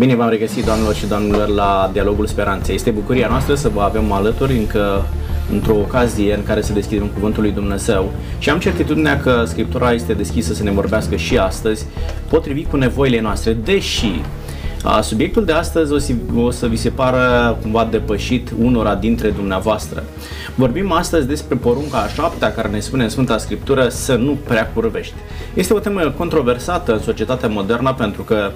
Bine v-am regăsit, doamnelor și domnilor, la Dialogul Speranței. Este bucuria noastră să vă avem alături încă într-o ocazie în care să deschidem Cuvântul lui Dumnezeu și am certitudinea că Scriptura este deschisă să ne vorbească și astăzi, potrivit cu nevoile noastre, deși Subiectul de astăzi o să, o să vi se pară cumva depășit unora dintre dumneavoastră. Vorbim astăzi despre porunca a șaptea care ne spune în Sfânta Scriptură să nu prea curvești. Este o temă controversată în societatea modernă pentru că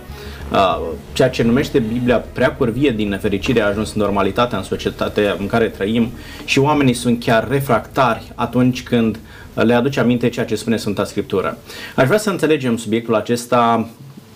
ceea ce numește Biblia prea curvie din nefericire a ajuns în normalitatea în societatea în care trăim și oamenii sunt chiar refractari atunci când le aduce aminte ceea ce spune Sfânta Scriptură. Aș vrea să înțelegem subiectul acesta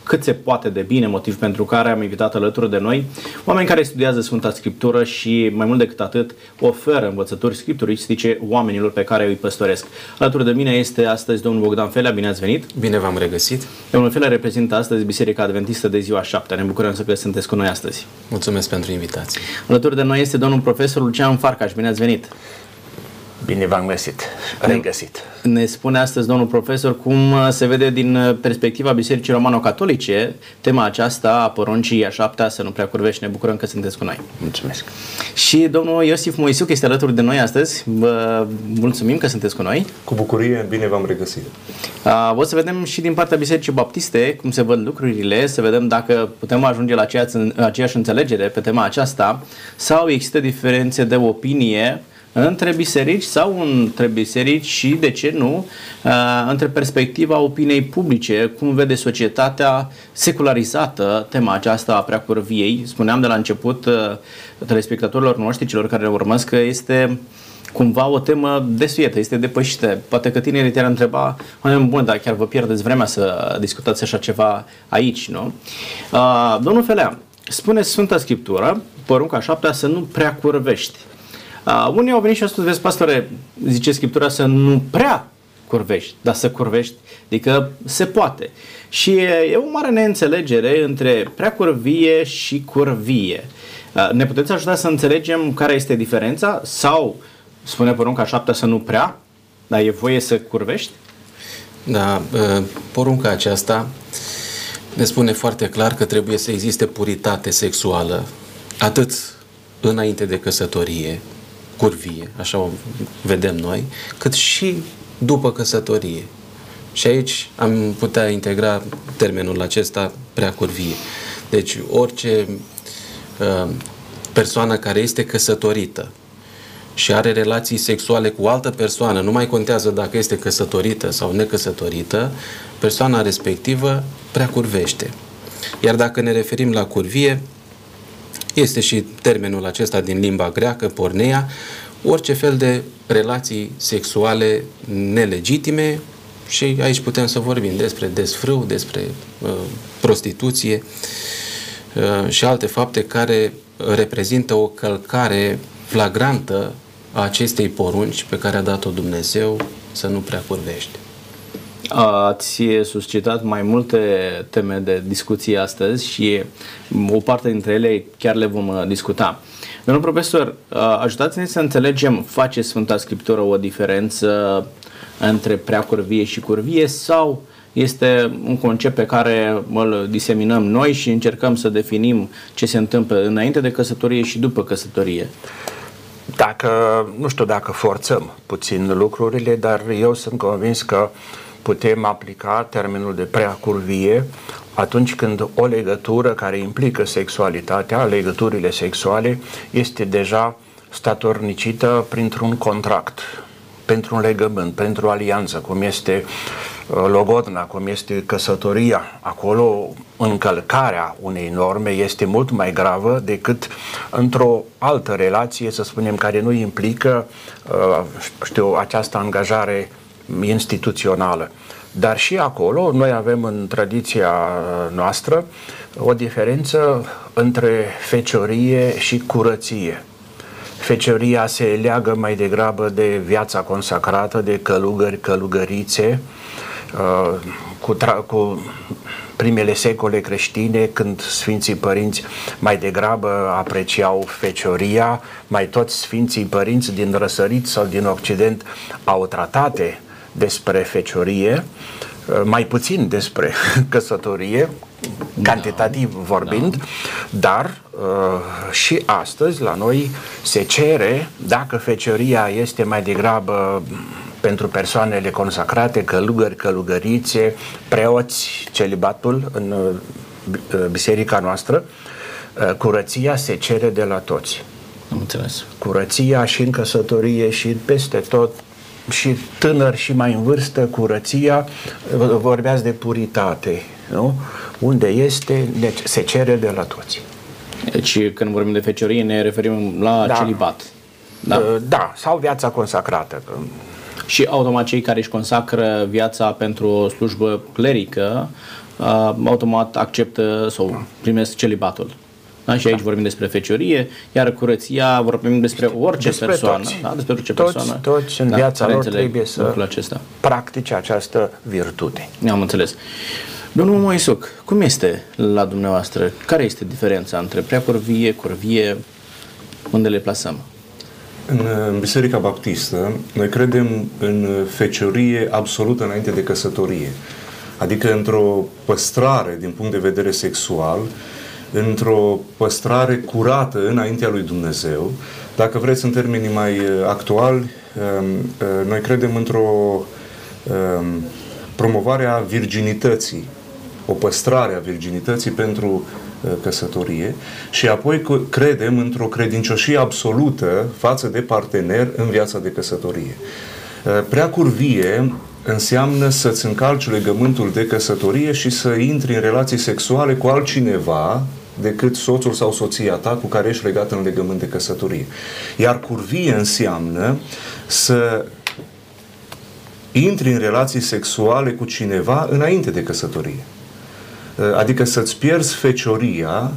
cât se poate de bine, motiv pentru care am invitat alături de noi oameni care studiază Sfânta Scriptură și mai mult decât atât oferă învățături scripturistice oamenilor pe care îi păstoresc. Alături de mine este astăzi domnul Bogdan Felea, bine ați venit! Bine v-am regăsit! Domnul Felea reprezintă astăzi Biserica Adventistă de ziua 7. Ne bucurăm să sunteți cu noi astăzi. Mulțumesc pentru invitație! Alături de noi este domnul profesor Lucian Farcaș, bine ați venit! Bine v-am găsit, regăsit. Ne spune astăzi domnul profesor cum uh, se vede din uh, perspectiva Bisericii Romano-Catolice tema aceasta a poruncii a șaptea să nu prea curvești. Ne bucurăm că sunteți cu noi. Mulțumesc. Și domnul Iosif Moisiuc este alături de noi astăzi. Vă mulțumim că sunteți cu noi. Cu bucurie, bine v-am regăsit. O să vedem și din partea Bisericii Baptiste cum se văd lucrurile, să vedem dacă putem ajunge la aceeași, aceeași înțelegere pe tema aceasta sau există diferențe de opinie între biserici sau între biserici și, de ce nu, uh, între perspectiva opiniei publice, cum vede societatea secularizată tema aceasta a preacurviei. Spuneam de la început uh, telespectatorilor noștri, celor care ne urmăsc, că este cumva o temă desuietă, este depășită. Poate că tinerii te-ar întreba, oameni bun, dar chiar vă pierdeți vremea să discutați așa ceva aici, nu? Uh, domnul Felea, spune Sfânta Scriptură, porunca șaptea, să nu prea curvești. Uh, unii au venit și au spus, vezi, pastore, zice Scriptura să nu prea curvești, dar să curvești, adică se poate. Și e o mare neînțelegere între prea curvie și curvie. Uh, ne puteți ajuta să înțelegem care este diferența? Sau, spune porunca șaptea să nu prea, dar e voie să curvești? Da, uh, porunca aceasta ne spune foarte clar că trebuie să existe puritate sexuală, atât înainte de căsătorie, curvie, așa o vedem noi, cât și după căsătorie. Și aici am putea integra termenul acesta prea curvie. Deci orice uh, persoană care este căsătorită și are relații sexuale cu o altă persoană, nu mai contează dacă este căsătorită sau necăsătorită, persoana respectivă prea curvește. Iar dacă ne referim la curvie, este și termenul acesta din limba greacă, porneia, orice fel de relații sexuale nelegitime și aici putem să vorbim despre desfrâu, despre uh, prostituție uh, și alte fapte care reprezintă o călcare flagrantă a acestei porunci pe care a dat-o Dumnezeu să nu prea curvești. Ați suscitat mai multe teme de discuție astăzi și o parte dintre ele chiar le vom uh, discuta. Domnul profesor, uh, ajutați-ne să înțelegem, face Sfânta Scriptură o diferență între prea curvie și curvie sau este un concept pe care îl diseminăm noi și încercăm să definim ce se întâmplă înainte de căsătorie și după căsătorie? Dacă, nu știu dacă forțăm puțin lucrurile, dar eu sunt convins că uh, putem aplica termenul de preacurvie atunci când o legătură care implică sexualitatea, legăturile sexuale, este deja statornicită printr-un contract, pentru un legământ, pentru o alianță, cum este uh, logodna, cum este căsătoria. Acolo încălcarea unei norme este mult mai gravă decât într-o altă relație, să spunem, care nu implică, uh, știu, această angajare instituțională. Dar și acolo noi avem în tradiția noastră o diferență între feciorie și curăție. Fecioria se leagă mai degrabă de viața consacrată, de călugări, călugărițe, uh, cu, tra- cu primele secole creștine, când Sfinții Părinți mai degrabă apreciau fecioria, mai toți Sfinții Părinți din răsărit sau din Occident au tratate despre feciorie uh, mai puțin despre căsătorie, cantitativ vorbind, da. dar uh, și astăzi la noi se cere, dacă fecioria este mai degrabă pentru persoanele consacrate, călugări, călugărițe, preoți, celibatul în uh, biserica noastră, uh, curăția se cere de la toți. Am înțeles. Curăția și în căsătorie și peste tot și tânăr și mai în vârstă, curăția, vorbeați de puritate, nu? Unde este, deci se cere de la toți. Deci când vorbim de feciorie ne referim la da. celibat. Da? Uh, da, sau viața consacrată. Și automat cei care își consacră viața pentru o slujbă clerică, uh, automat acceptă sau primesc celibatul. Da? Și aici da. vorbim despre feciorie, iar curăția vorbim despre orice despre persoană. Toți. Da? Despre orice toți, persoană. Toți în da, viața lor trebuie să acesta. practice această virtute. Am înțeles. Domnul Moisuc, cum este la dumneavoastră? Care este diferența între prea curvie, curvie? Unde le plasăm? În, în Biserica Baptistă, noi credem în feciorie absolută înainte de căsătorie. Adică într-o păstrare din punct de vedere sexual, într-o păstrare curată înaintea lui Dumnezeu. Dacă vreți în termenii mai uh, actuali, um, uh, noi credem într-o um, promovare a virginității, o păstrare a virginității pentru uh, căsătorie și apoi credem într-o credincioșie absolută față de partener în viața de căsătorie. Prea curvie înseamnă să-ți încalci legământul de căsătorie și să intri în relații sexuale cu altcineva decât soțul sau soția ta cu care ești legat în legământ de căsătorie. Iar curvie înseamnă să intri în relații sexuale cu cineva înainte de căsătorie. Adică să-ți pierzi fecioria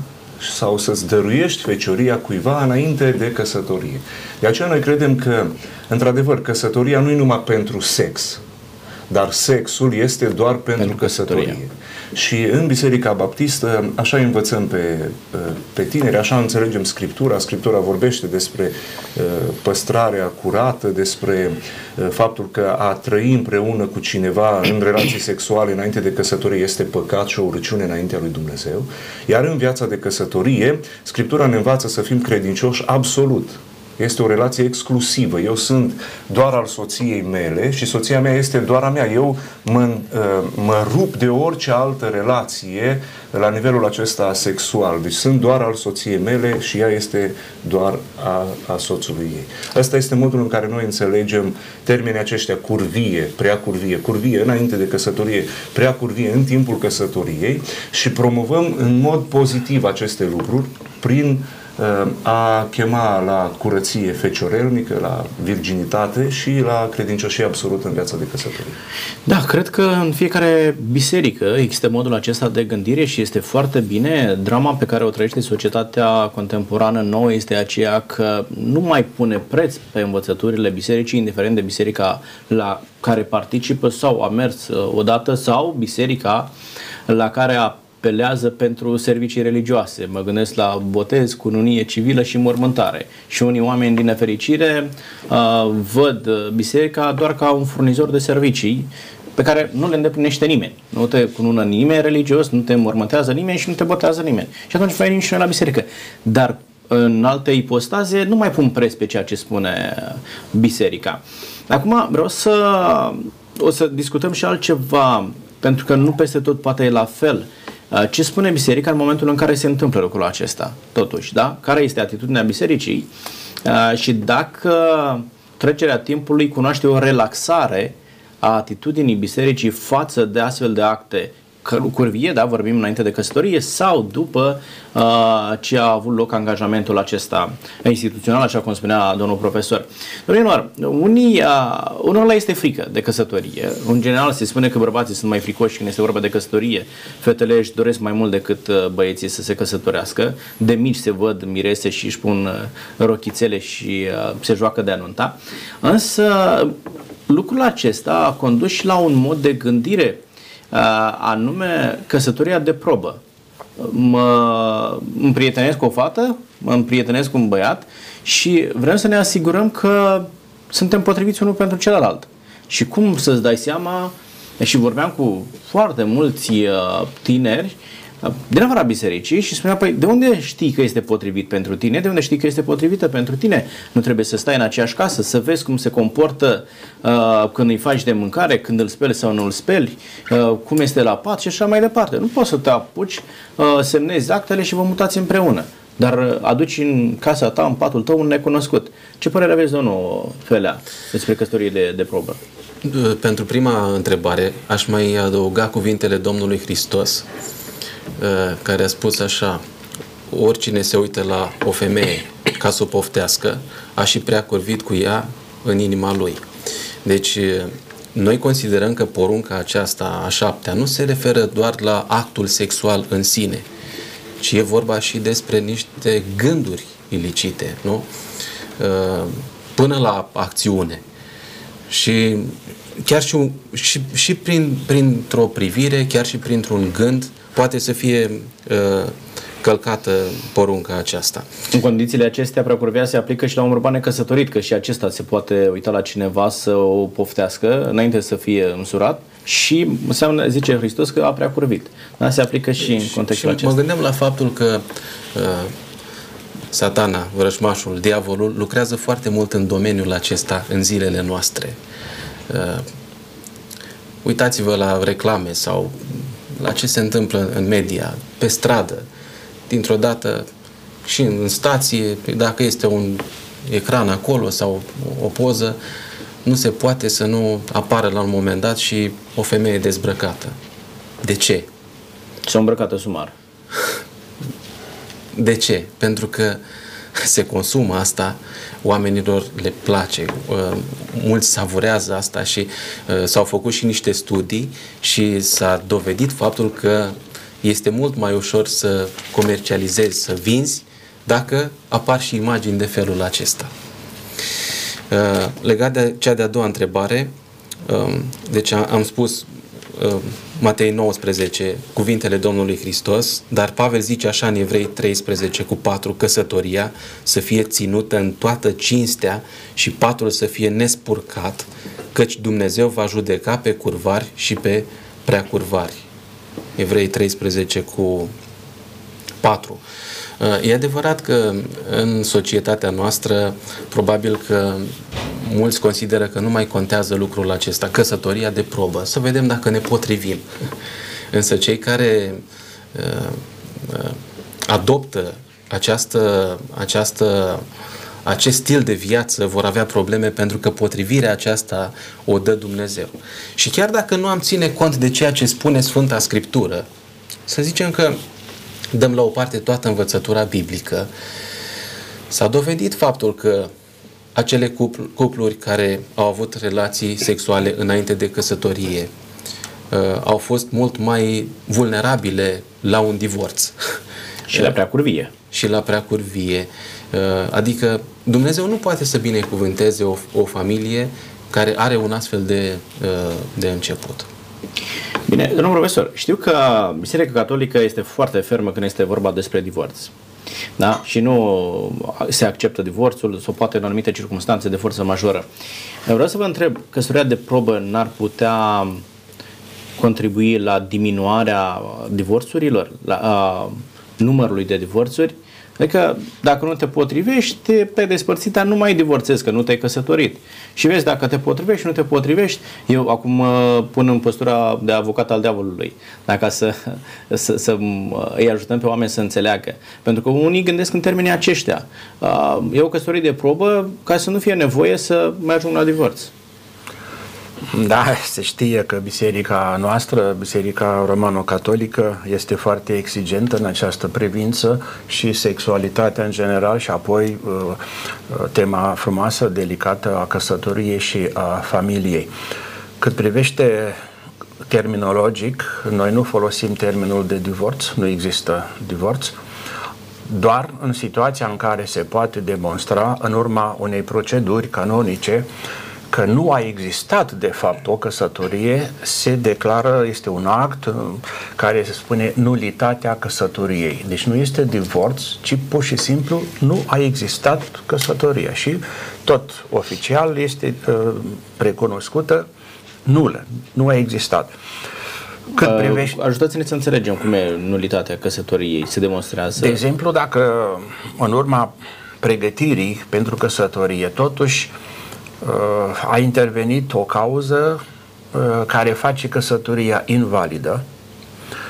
sau să-ți dăruiești fecioria cuiva înainte de căsătorie. De aceea noi credem că, într-adevăr, căsătoria nu e numai pentru sex, dar sexul este doar pentru, pentru căsătorie. căsătorie. Și în Biserica Baptistă așa învățăm pe, pe tineri, așa înțelegem Scriptura. Scriptura vorbește despre uh, păstrarea curată, despre uh, faptul că a trăi împreună cu cineva în relații sexuale înainte de căsătorie este păcat și o urăciune înaintea lui Dumnezeu. Iar în viața de căsătorie, Scriptura ne învață să fim credincioși absolut este o relație exclusivă. Eu sunt doar al soției mele și soția mea este doar a mea. Eu mă, uh, mă rup de orice altă relație la nivelul acesta sexual. Deci sunt doar al soției mele și ea este doar a, a soțului ei. Asta este modul în care noi înțelegem termenii aceștia curvie, prea curvie, curvie înainte de căsătorie, prea curvie în timpul căsătoriei și promovăm în mod pozitiv aceste lucruri prin uh, a chema la curăție feciorelnică, la virginitate și la credincioșie absolută în viața de căsătorie. Da, cred că în fiecare biserică există modul acesta de gândire și este foarte bine. Drama pe care o trăiește societatea contemporană nouă este aceea că nu mai pune preț pe învățăturile bisericii, indiferent de biserica la care participă sau a mers uh, odată sau biserica la care a pelează pentru servicii religioase. Mă gândesc la botez, cununie civilă și mormântare. Și unii oameni, din nefericire, uh, văd biserica doar ca un furnizor de servicii pe care nu le îndeplinește nimeni. Nu te cunună nimeni religios, nu te mormântează nimeni și nu te botează nimeni. Și atunci venim și noi la biserică. Dar în alte ipostaze nu mai pun preț pe ceea ce spune biserica. Acum vreau să o să discutăm și altceva, pentru că nu peste tot poate e la fel. Uh, Uh, ce spune biserica în momentul în care se întâmplă lucrul acesta, totuși, da? Care este atitudinea bisericii uh, și dacă trecerea timpului cunoaște o relaxare a atitudinii bisericii față de astfel de acte curvie, da, vorbim înainte de căsătorie, sau după uh, ce a avut loc angajamentul acesta instituțional, așa cum spunea domnul profesor. Domnilor, unii, uh, unul este frică de căsătorie. În general se spune că bărbații sunt mai fricoși când este vorba de căsătorie. Fetele își doresc mai mult decât uh, băieții să se căsătorească. De mici se văd mirese și își pun uh, rochițele și uh, se joacă de anunta. Însă lucrul acesta a condus și la un mod de gândire Uh, anume căsătoria de probă. Mă împrietenesc cu o fată, mă împrietenesc cu un băiat și vrem să ne asigurăm că suntem potriviți unul pentru celălalt. Și cum să-ți dai seama și vorbeam cu foarte mulți uh, tineri din afara bisericii și spunea, păi de unde știi că este potrivit pentru tine? De unde știi că este potrivită pentru tine? Nu trebuie să stai în aceeași casă, să vezi cum se comportă uh, când îi faci de mâncare, când îl speli sau nu îl speli, uh, cum este la pat și așa mai departe. Nu poți să te apuci, uh, semnezi actele și vă mutați împreună. Dar uh, aduci în casa ta, în patul tău, un necunoscut. Ce părere aveți, domnul Felea, despre căsătorie de, de probă? Uh, pentru prima întrebare, aș mai adăuga cuvintele Domnului Hristos, uh, care a spus așa, oricine se uită la o femeie ca să o poftească, a și prea curvit cu ea în inima lui. Deci, noi considerăm că porunca aceasta a șaptea nu se referă doar la actul sexual în sine, ci e vorba și despre niște gânduri ilicite, nu? Uh, până la acțiune. Și chiar și, și, și prin, printr-o privire, chiar și printr-un gând, poate să fie uh, călcată porunca aceasta. În condițiile acestea, preacurvia se aplică și la un bărbat necăsătorit, că și acesta se poate uita la cineva să o poftească înainte să fie însurat și înseamnă, zice Hristos, că a prea curvit. Da? Se aplică și în contextul și acesta. Mă gândeam la faptul că uh, satana, vrăjmașul, diavolul, lucrează foarte mult în domeniul acesta în zilele noastre. Uh, uitați-vă la reclame sau la ce se întâmplă în media, pe stradă, dintr-o dată și în stație, dacă este un ecran acolo sau o poză, nu se poate să nu apară la un moment dat și o femeie dezbrăcată. De ce? Și îmbrăcată sumar. De ce? Pentru că se consumă asta, oamenilor le place, uh, mulți savurează asta și uh, s-au făcut și niște studii și s-a dovedit faptul că este mult mai ușor să comercializezi, să vinzi, dacă apar și imagini de felul acesta. Uh, legat de cea de-a doua întrebare, um, deci am spus um, Matei 19, cuvintele Domnului Hristos, dar Pavel zice așa în Evrei 13 cu 4, căsătoria să fie ținută în toată cinstea și patul să fie nespurcat, căci Dumnezeu va judeca pe curvari și pe preacurvari. Evrei 13 cu 4. Uh, e adevărat că în societatea noastră probabil că mulți consideră că nu mai contează lucrul acesta, căsătoria de probă, să vedem dacă ne potrivim. Însă cei care uh, uh, adoptă această, această, acest stil de viață vor avea probleme pentru că potrivirea aceasta o dă Dumnezeu. Și chiar dacă nu am ține cont de ceea ce spune Sfânta Scriptură, să zicem că dăm la o parte toată învățătura biblică, s-a dovedit faptul că acele cupl- cupluri care au avut relații sexuale înainte de căsătorie uh, au fost mult mai vulnerabile la un divorț. Și la preacurvie. Și la preacurvie. Uh, adică Dumnezeu nu poate să binecuvânteze o, o familie care are un astfel de, uh, de început. Bine, domnul profesor, știu că Biserica Catolică este foarte fermă când este vorba despre divorț. Da? Și nu se acceptă divorțul sau poate în anumite circunstanțe de forță majoră. Eu vreau să vă întreb, căsătoria de probă n-ar putea contribui la diminuarea divorțurilor, la a, numărului de divorțuri? Adică dacă nu te potrivești, te despărțit, dar nu mai divorțezi, că nu te-ai căsătorit. Și vezi, dacă te potrivești, nu te potrivești, eu acum uh, pun în postura de avocat al diavolului, dacă să, să, să uh, îi ajutăm pe oameni să înțeleagă. Pentru că unii gândesc în termenii aceștia. Uh, e o căsătorie de probă ca să nu fie nevoie să mergem la divorț. Da, se știe că biserica noastră, biserica romano-catolică, este foarte exigentă în această privință și sexualitatea în general și apoi uh, uh, tema frumoasă, delicată a căsătoriei și a familiei. Cât privește terminologic, noi nu folosim termenul de divorț, nu există divorț, doar în situația în care se poate demonstra în urma unei proceduri canonice că nu a existat de fapt o căsătorie, se declară, este un act uh, care se spune nulitatea căsătoriei. Deci nu este divorț, ci pur și simplu nu a existat căsătoria și tot oficial este uh, precunoscută nulă, nu a existat. Cât Uh, privește Ajutați-ne să înțelegem cum e nulitatea căsătoriei, se demonstrează. De exemplu, dacă în urma pregătirii pentru căsătorie, totuși uh, a intervenit o cauză uh, care face căsătoria invalidă,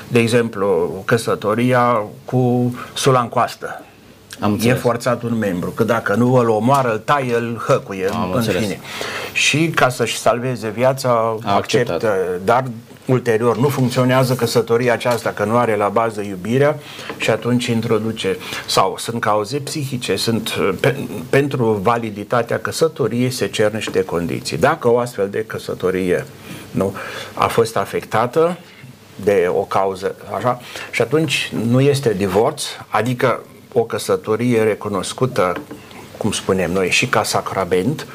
de exemplu, căsătoria cu sula în coastă. Am e înțeles. forțat un membru, că dacă nu îl omoară, îl taie, îl hăcuie, Am în înțeles. fine. Și ca să-și salveze viața, A acceptat. acceptă, dar ulterior nu funcționează căsătoria aceasta, că nu are la bază iubirea și atunci introduce, sau sunt cauze psihice, sunt pe, pentru validitatea căsătoriei se cer niște condiții. Dacă o astfel de căsătorie nu, a fost afectată de o cauză, așa, și atunci nu este divorț, adică o căsătorie recunoscută cum spunem noi, și ca sacrament,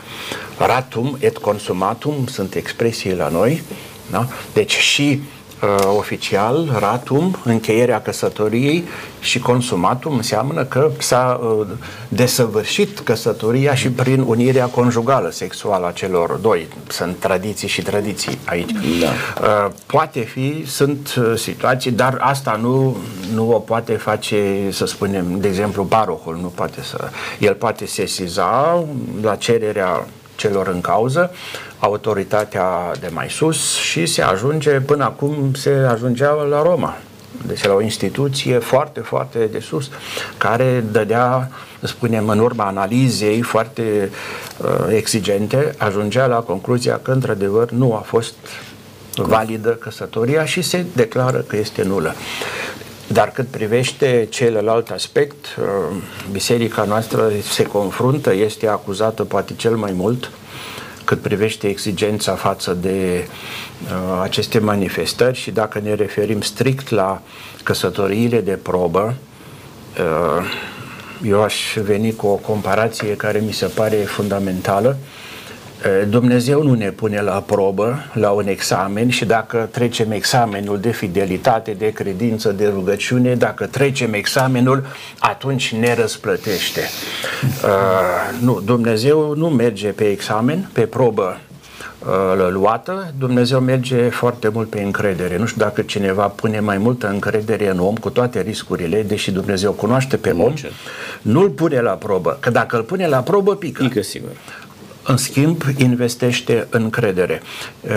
ratum et consumatum sunt expresii la noi, da? deci și uh, oficial, ratum, încheierea căsătoriei și consumatum înseamnă că s-a uh, desăvârșit căsătoria și prin unirea conjugală sexuală a celor doi. Sunt tradiții și tradiții aici. Da. Uh, poate fi, sunt uh, situații, dar asta nu, nu o poate face, să spunem, de exemplu, parohul nu poate să... El poate sesiza la cererea celor în cauză, autoritatea de mai sus și se ajunge, până acum se ajungea la Roma. Deci la o instituție foarte, foarte de sus, care dădea, să spunem, în urma analizei foarte uh, exigente, ajungea la concluzia că, într-adevăr, nu a fost validă căsătoria și se declară că este nulă. Dar cât privește celălalt aspect, uh, biserica noastră se confruntă, este acuzată poate cel mai mult cât privește exigența față de uh, aceste manifestări și dacă ne referim strict la căsătoriile de probă, uh, eu aș veni cu o comparație care mi se pare fundamentală. Uh, Dumnezeu nu ne pune la probă, la un examen și dacă trecem examenul de fidelitate, de credință, de rugăciune, dacă trecem examenul, atunci ne răsplătește. Uh, nu, Dumnezeu nu merge pe examen, pe probă uh, luată, Dumnezeu merge foarte mult pe încredere. Nu știu dacă cineva pune mai multă încredere în om cu toate riscurile, deși Dumnezeu cunoaște pe om, cer. nu-l pune la probă, că dacă îl pune la probă, pică. Pică, sigur. În schimb, investește în credere. Uh,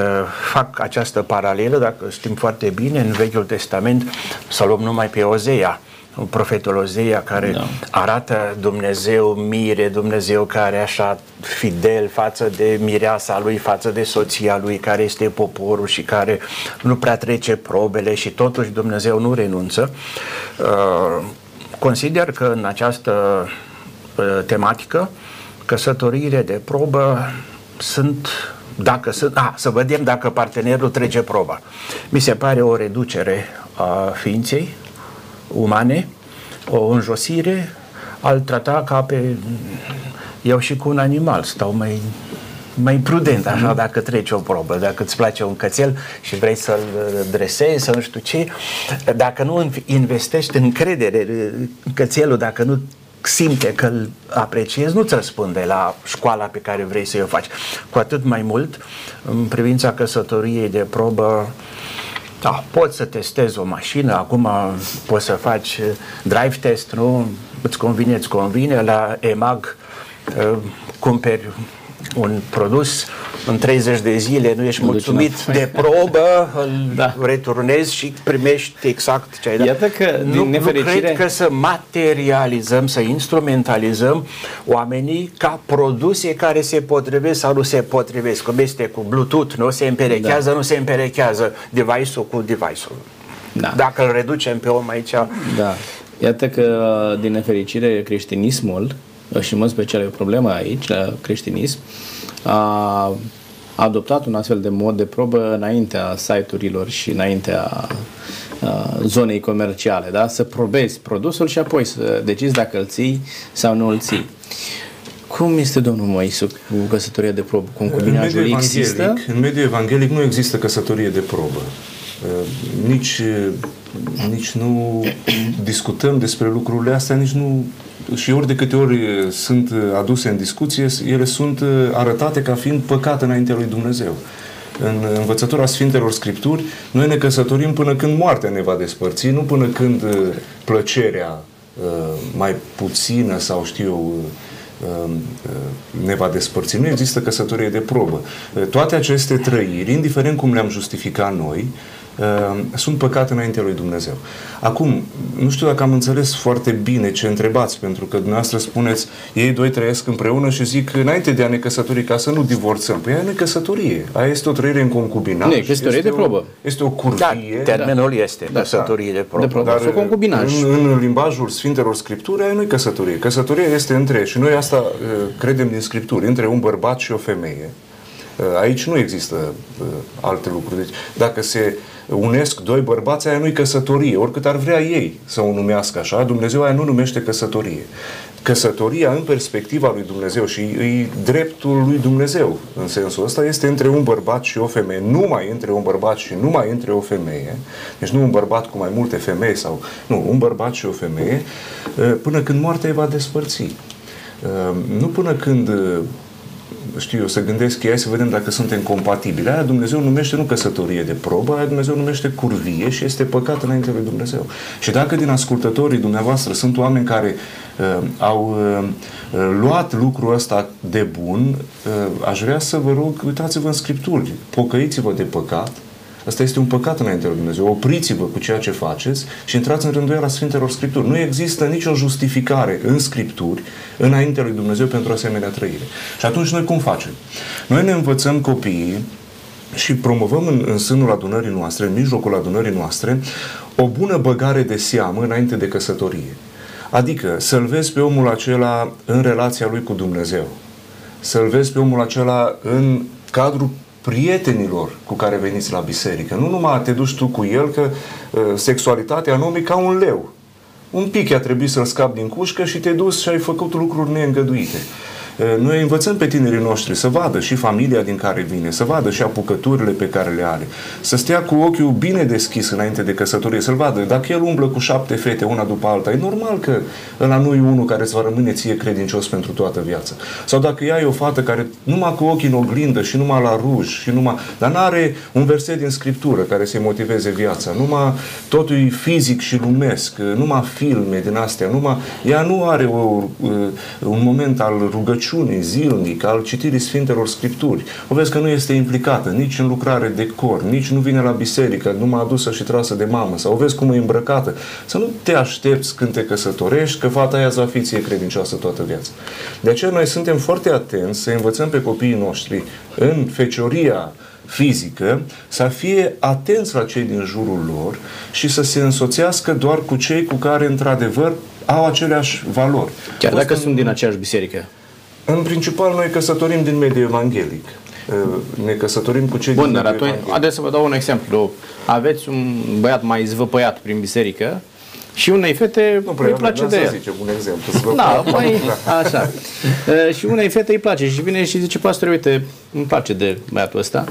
Fac această paralelă, dacă știm foarte bine, în Vechiul Testament, să luăm numai pe Ozea, profetul Ozea care Da. arată Dumnezeu mire, Dumnezeu care e așa fidel față de mireasa lui, față de soția lui, care este poporul și care nu prea trece probele și totuși Dumnezeu nu renunță. Uh, Consider că în această uh, tematică căsătoriile de probă sunt dacă sunt, a, să vedem dacă partenerul trece proba. Mi se pare o reducere a ființei umane, o înjosire, al trata ca pe eu și cu un animal, stau mai mai prudent, așa, dacă treci o probă, dacă îți place un cățel și vrei să-l dresezi, să nu știu ce, dacă nu investești în credere cățelul, dacă nu simte că îl apreciezi, nu-ți răspunde la școala pe care vrei să o faci. Cu atât mai mult, în privința căsătoriei de probă, da, poți să testezi o mașină, acum poți să faci uh, drive test, nu? Îți convine, îți convine, la EMAG uh, cumperi un produs în 30 de zile, nu ești Mă duci mulțumit înapoi. de probă, îl Da. returnezi și primești exact ce ai dat. Iată că, din nu, nefericire- nu cred că să materializăm, să instrumentalizăm oamenii ca produse care se potrivesc sau nu se potrivesc. Cum este cu Bluetooth, nu se împerechează, da. nu se împerechează device-ul cu device-ul. Da. Dacă îl reducem pe om aici, Da. Iată că, din nefericire, creștinismul, și în mod special e o problemă aici, la creștinism, a adoptat un astfel de mod de probă înaintea site-urilor și înaintea a, zonei comerciale, da? Să probezi produsul și apoi să decizi dacă îl ții sau nu îl ții. Cum este domnul Moisu cu căsătoria de probă? În Concubinajul mediul, există? evanghelic, în mediul evanghelic nu există căsătorie de probă. Uh, Nici, uh, nici nu discutăm despre lucrurile astea, nici nu și ori de câte ori uh, sunt uh, aduse în discuție, ele sunt uh, arătate ca fiind păcat înaintea lui Dumnezeu. în învățătura Sfintelor Scripturi, noi ne căsătorim până când moartea ne va despărți, nu până când uh, plăcerea uh, mai puțină sau știu eu uh, ne va despărți. Nu există căsătorie de probă. Toate aceste trăiri, indiferent cum le-am justificat noi, Ehm, sunt păcat înaintea lui Dumnezeu. Acum, nu știu dacă am înțeles foarte bine ce întrebați, pentru că dumneavoastră spuneți, ei doi trăiesc împreună și zic, înainte de a ne căsători, ca să nu divorțăm. Păi aia nu e căsătorie, aia este o trăire în concubinaj. Nu, e căsătorie de probă. O, este o curvie. Da, termenul da. este da, căsătorie de probă. De probă, Dar, o concubinaj. În, în limbajul Sfintelor Scripturi, aia nu e căsătorie. Căsătoria este între, și noi asta uh, credem din Scripturi, între un bărbat și o femeie. Uh, aici nu există uh, alte lucruri. Deci, dacă se unesc doi bărbați, aia nu-i căsătorie, oricât ar vrea ei să o numească așa, Dumnezeu aia nu numește căsătorie. Căsătoria în perspectiva lui Dumnezeu și e dreptul lui Dumnezeu în sensul ăsta este între un bărbat și o femeie, numai între un bărbat și numai între o femeie, deci nu un bărbat cu mai multe femei sau, nu, un bărbat și o femeie, până când moartea îi va despărți. Nu până când știu eu, să gândesc ei să vedem dacă suntem compatibili. Aia Dumnezeu numește nu căsătorie de probă, aia Dumnezeu numește curvie și este păcat înainte lui Dumnezeu. Și dacă din ascultătorii dumneavoastră sunt oameni care uh, au uh, uh, luat lucrul ăsta de bun, uh, aș vrea să vă rog, uitați-vă în Scripturi, pocăiți-vă de păcat, Asta este un păcat înainte lui Dumnezeu. Opriți-vă cu ceea ce faceți și intrați în rânduiala Sfintelor Scripturi. Nu există nicio justificare în Scripturi înainte lui Dumnezeu pentru asemenea trăire. Și atunci noi cum facem? Noi ne învățăm copiii și promovăm în, în sânul adunării noastre, în mijlocul adunării noastre, o bună băgare de seamă înainte de căsătorie. Adică să-l vezi pe omul acela în relația lui cu Dumnezeu. Să-l vezi pe omul acela în cadrul prietenilor cu care veniți la biserică. Nu numai te duci tu cu el, că uh, sexualitatea nu e ca un leu. Un pic a trebuit să-l scapi din cușcă și te duci și ai făcut lucruri neîngăduite. Noi învățăm pe tinerii noștri să vadă și familia din care vine, să vadă și apucăturile pe care le are, să stea cu ochiul bine deschis înainte de căsătorie, să-l vadă. Dacă el umblă cu șapte fete, una după alta, e normal că ăla nu e unul care îți va rămâne ție credincios pentru toată viața. Sau dacă ea e o fată care numai cu ochii în oglindă și numai la ruj și numai... Dar n-are un verset din Scriptură care să-i motiveze viața, numai totul e fizic și lumesc, numai filme din astea, numai... Ea nu are o, un moment al rugăciunii rugăciunii zilnic, al citirii Sfintelor Scripturi. O vezi că nu este implicată nici în lucrare de cor, nici nu vine la biserică, numai adusă și trasă de mamă, sau o vezi cum e îmbrăcată. Să nu te aștepți când te căsătorești că fata aia va fi ție credincioasă toată viața. De aceea noi suntem foarte atenți să învățăm pe copiii noștri în fecioria fizică, să fie atenți la cei din jurul lor și să se însoțească doar cu cei cu care, într-adevăr, au aceleași valori. Chiar dacă sunt din aceeași biserică. În principal, noi căsătorim din mediul evanghelic. Ne căsătorim cu cei Bun, din dar atunci, haideți să vă dau un exemplu. Aveți un băiat mai zvăpăiat prin biserică și unei fete nu îi place de el. Zice, un exemplu. Da, mai, așa. și unei fete îi place și vine și zice, pastor, uite, îmi place de băiatul ăsta.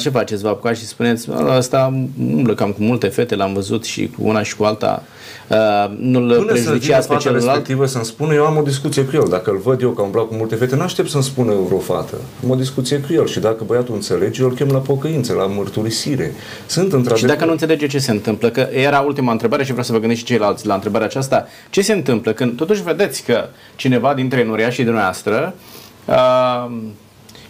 Ce faceți? Vă apucați și spuneți, ăsta umblă cam cu multe fete, l-am văzut și cu una și cu alta Uh, nu-l prejudicează pe celălalt. respectivă să-mi spună, eu am o discuție cu el. Dacă îl văd eu că umblat cu multe fete, nu aștept să-mi spună vreo fată. Am o discuție cu el și dacă băiatul înțelege, eu îl chem la pocăință, la mărturisire. Sunt într Și dacă nu înțelege ce se întâmplă, că era ultima întrebare și vreau să vă gândiți și ceilalți la întrebarea aceasta, ce se întâmplă când totuși vedeți că cineva dintre noriașii dumneavoastră uh,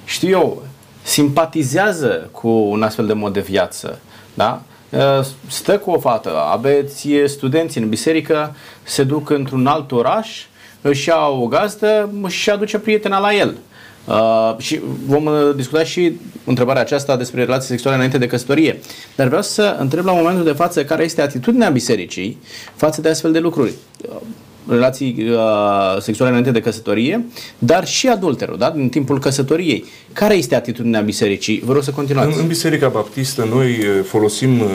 știu eu, simpatizează cu un astfel de mod de viață, da? Uh, stă cu o fată, aveți studenți în biserică, se duc într-un alt oraș, își ia o gazdă și aduce prietena la el. Uh, și vom uh, discuta și întrebarea aceasta despre relații sexuale înainte de căsătorie. Dar vreau să întreb la momentul de față care este atitudinea bisericii față de astfel de lucruri. Uh, relații uh, sexuale înainte de căsătorie, dar și adulterul, da? în timpul căsătoriei. Care este atitudinea bisericii? Vă rog să continuați. În, în Biserica Baptistă noi uh, folosim uh,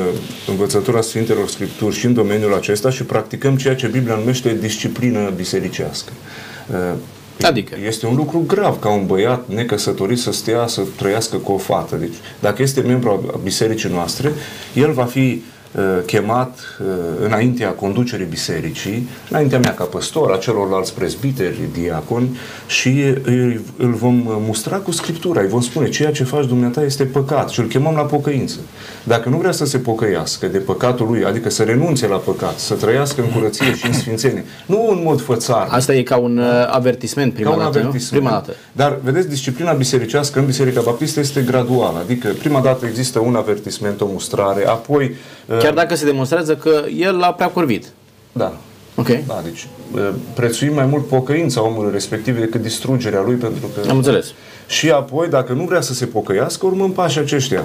învățătura Sfintelor Scripturi și în domeniul acesta și practicăm ceea ce Biblia numește disciplină bisericească. Uh, Adică? Este un lucru grav ca un băiat necăsătorit să stea să trăiască cu o fată. Deci, dacă este membru a bisericii noastre, el va fi uh, chemat uh, înaintea conducerii bisericii, înaintea mea ca păstor, a celorlalți prezbiteri, diaconi și îi- îl vom mustra cu Scriptura, îi vom spune ceea ce faci dumneata este păcat și îl chemăm la pocăință. Dacă nu vrea să se pocăiască de păcatul lui, adică să renunțe la păcat, să trăiască în curăție și în sfințenie, nu în mod fățar, Asta e ca un uh, avertisment prima ca un dată, avertisment. nu? Prima dată. Dar, vedeți, disciplina bisericească în Biserica Baptistă este graduală. Adică, prima dată există un avertisment, o mustrare, apoi... uh, Chiar dacă se demonstrează că el l-a prea curvit. Da. Ok? Da, deci uh, prețuim mai mult pocăința omului respectiv decât distrugerea lui pentru că... Am înțeles. Și apoi, dacă nu vrea să se pocăiască, urmăm pașii aceștia.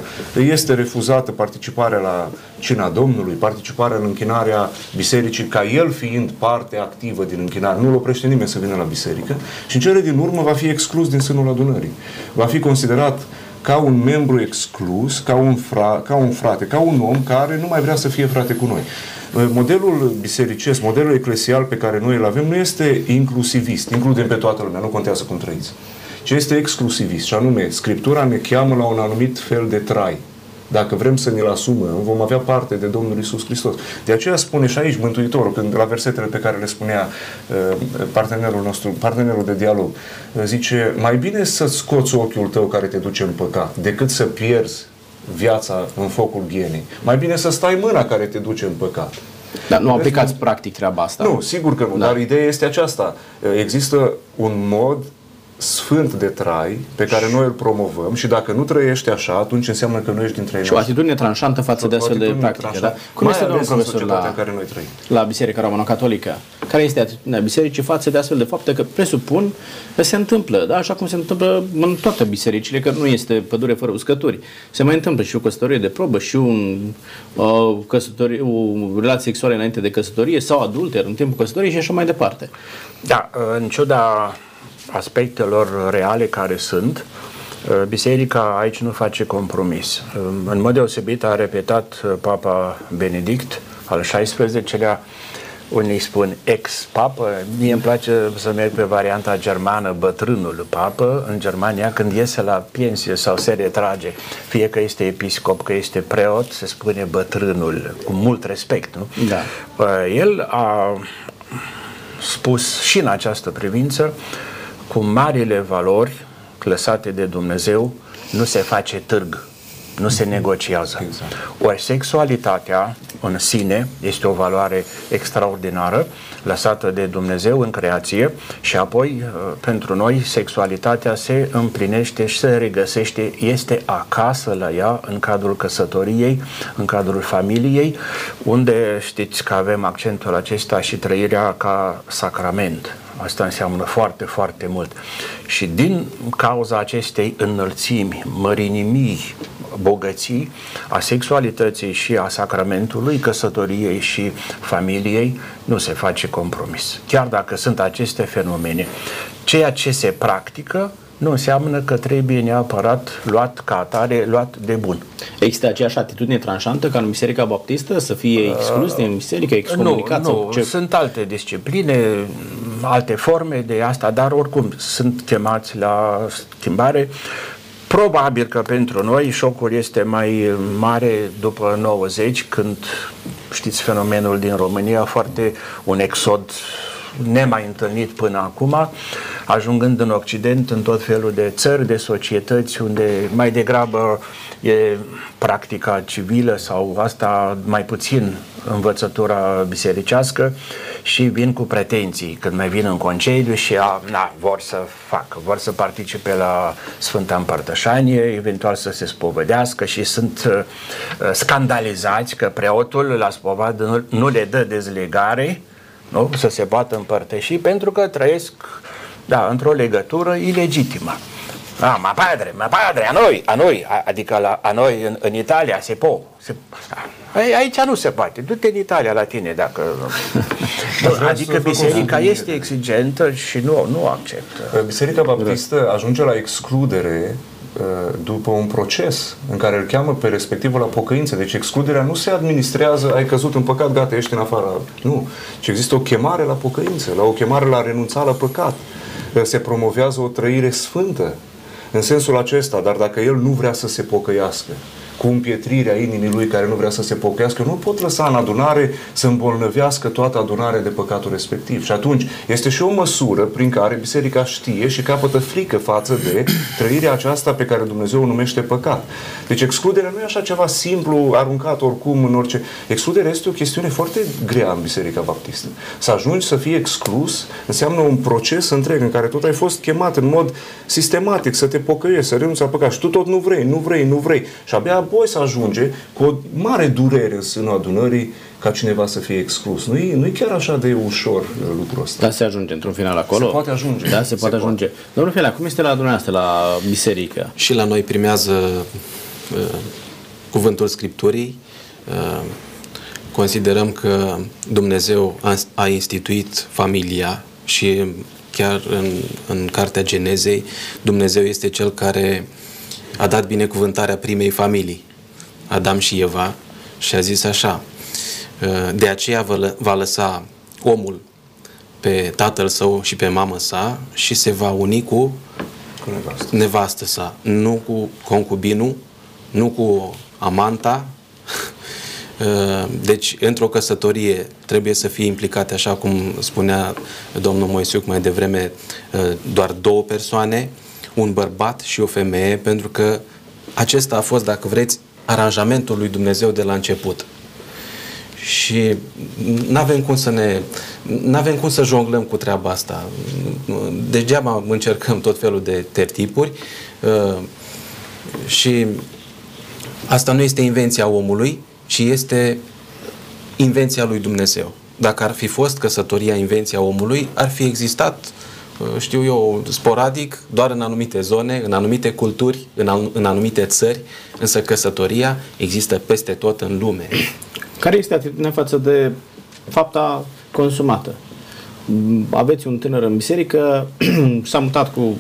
Este refuzată participarea la cina Domnului, participarea în închinarea bisericii, ca el fiind parte activă din închinare. Nu-l oprește nimeni să vină la biserică și în cele din urmă va fi exclus din sânul adunării. Va fi considerat ca un membru exclus, ca un, fra, ca un frate, ca un om care nu mai vrea să fie frate cu noi. Modelul bisericesc, modelul eclesial pe care noi îl avem nu este inclusivist, includem pe toată lumea, nu contează cum trăiți, ci este exclusivist și anume, Scriptura ne cheamă la un anumit fel de trai. Dacă vrem să ne-l asumăm, vom avea parte de Domnul Isus Hristos. De aceea spune și aici Mântuitorul, când la versetele pe care le spunea uh, partenerul nostru, partenerul de dialog, uh, zice, mai bine să scoți ochiul tău care te duce în păcat, decât să pierzi viața în focul ghienei. Mai bine să stai mâna care te duce în păcat. Dar nu aplicați practic treaba asta. Nu, sigur că nu, Da. dar ideea este aceasta. Există un mod sfânt de trai pe care noi îl promovăm și dacă nu trăiești așa, atunci înseamnă că nu ești dintre Și o atitudine tranșantă față de O astfel de atitudine practică. tranșantă. Da? Cum Mai este, domnul ales în profesor, societatea la, în care noi trăim. la Biserica Romano-Catolică? Care este atitudinea bisericii față de astfel de fapte că presupun că se întâmplă, da? așa cum se întâmplă în toate bisericile, că nu este pădure fără uscături. Se mai întâmplă și o căsătorie de probă și un, o, căsătorie, o relație sexuală înainte de căsătorie sau adulter în timpul căsătoriei și așa mai departe. Da, în ciuda aspectelor reale care sunt, Biserica aici nu face compromis. În mod deosebit a repetat Papa Benedict al XVI-lea, unii spun ex-papă, mie îmi place să merg pe varianta germană bătrânul papă, în Germania când iese la pensie sau se retrage, fie că este episcop, că este preot, se spune bătrânul, cu mult respect, nu? Da. El a spus și în această privință, cu marile valori clăsate de Dumnezeu, nu se face târg, nu se negociază. Exact. Ori sexualitatea în sine este o valoare extraordinară lăsată de Dumnezeu în creație și apoi uh, pentru noi sexualitatea se împlinește și se regăsește, este acasă la ea în cadrul căsătoriei, în cadrul familiei, unde știți că avem accentul acesta și trăirea ca sacrament. Asta înseamnă foarte, foarte mult. Și din cauza acestei înălțimi, mărinimii, bogății a sexualității și a sacramentului, căsătoriei și familiei, nu se face compromis. Chiar dacă sunt aceste fenomene, ceea ce se practică nu înseamnă că trebuie neapărat luat ca atare, luat de bun. Există aceeași atitudine tranșantă ca în Biserica Baptistă să fie exclus din biserică, excomunicat? Nu, sau nu. ce? sunt alte discipline, alte forme de asta, dar oricum sunt chemați la schimbare. Probabil că pentru noi șocul este mai mare după 90, când știți fenomenul din România, foarte un exod nemai întâlnit până acum, ajungând în Occident, în tot felul de țări, de societăți, unde mai degrabă e practica civilă sau asta mai puțin învățătura bisericească și vin cu pretenții când mai vin în concediu și a, na, vor să facă, vor să participe la Sfânta Împărtășanie, eventual să se spovedească și sunt uh, scandalizați că preotul la spovadă nu, nu le dă dezlegare nu? să se poată împărtăși pentru că trăiesc da, într-o legătură ilegitimă. Ah, ma padre, ma padre, a noi, a noi, a, adică la, a noi în, în Italia se po. Se, a, aici nu se poate. Du-te în Italia la tine dacă... vreau adică să fac o biserica subliniere. este exigentă și nu, nu acceptă. Biserica Baptistă ajunge la excludere uh, după un proces în care îl cheamă pe respectivul la pocăință. Deci excluderea nu se administrează, ai căzut în păcat, gata, ești în afara. Nu. Ci există o chemare la pocăință, la o chemare la a renunța la păcat. Uh, Se promovează o trăire sfântă în sensul acesta, dar dacă el nu vrea să se pocăiască, cu împietrirea inimii lui care nu vrea să se pocăiască, nu pot lăsa în adunare să îmbolnăvească toată adunarea de păcatul respectiv. Și atunci este și o măsură prin care biserica știe și capătă frică față de trăirea aceasta pe care Dumnezeu o numește păcat. Deci excluderea nu e așa ceva simplu, aruncat oricum în orice. Excluderea este o chestiune foarte grea în Biserica Baptistă. Să ajungi să fii exclus înseamnă un proces întreg în care tot ai fost chemat în mod sistematic să te pocăiești, să renunți la păcat și tu tot nu vrei, nu vrei, nu vrei. Și abia apoi să ajunge cu o mare durere în sânul adunării ca cineva să fie exclus. Nu e, nu e chiar așa de ușor uh, lucrul ăsta. Da, se ajunge într-un final acolo? Se poate ajunge. Da, se, se poate ajunge. Poate. Domnul Felea, cum este la dumneavoastră, la biserică? Și la noi primează uh, cuvântul Scripturii. Uh, considerăm că Dumnezeu a, a instituit familia și chiar în, în Cartea Genezei, Dumnezeu este Cel care a dat binecuvântarea primei familii, Adam și Eva, și a zis așa, de aceea va lăsa omul pe tatăl său și pe mamă sa și se va uni cu, cu nevastă. nevastă sa, nu cu concubinul, nu cu amanta. Deci, într-o căsătorie trebuie să fie implicate, așa cum spunea domnul Moisiuc mai devreme, doar două persoane, un bărbat și o femeie, pentru că acesta a fost, dacă vreți, aranjamentul lui Dumnezeu de la început. Și nu avem cum să ne nu avem cum să jonglăm cu treaba asta. Degeaba încercăm tot felul de tertipuri uh, și asta nu este invenția omului, ci este invenția lui Dumnezeu. Dacă ar fi fost căsătoria invenția omului, ar fi existat uh, știu eu, sporadic, doar în anumite zone, în anumite culturi, în, în anumite țări, însă căsătoria există peste tot în lume. Care este atitudinea față de fapta consumată? Aveți un tânăr în biserică, s-a mutat cu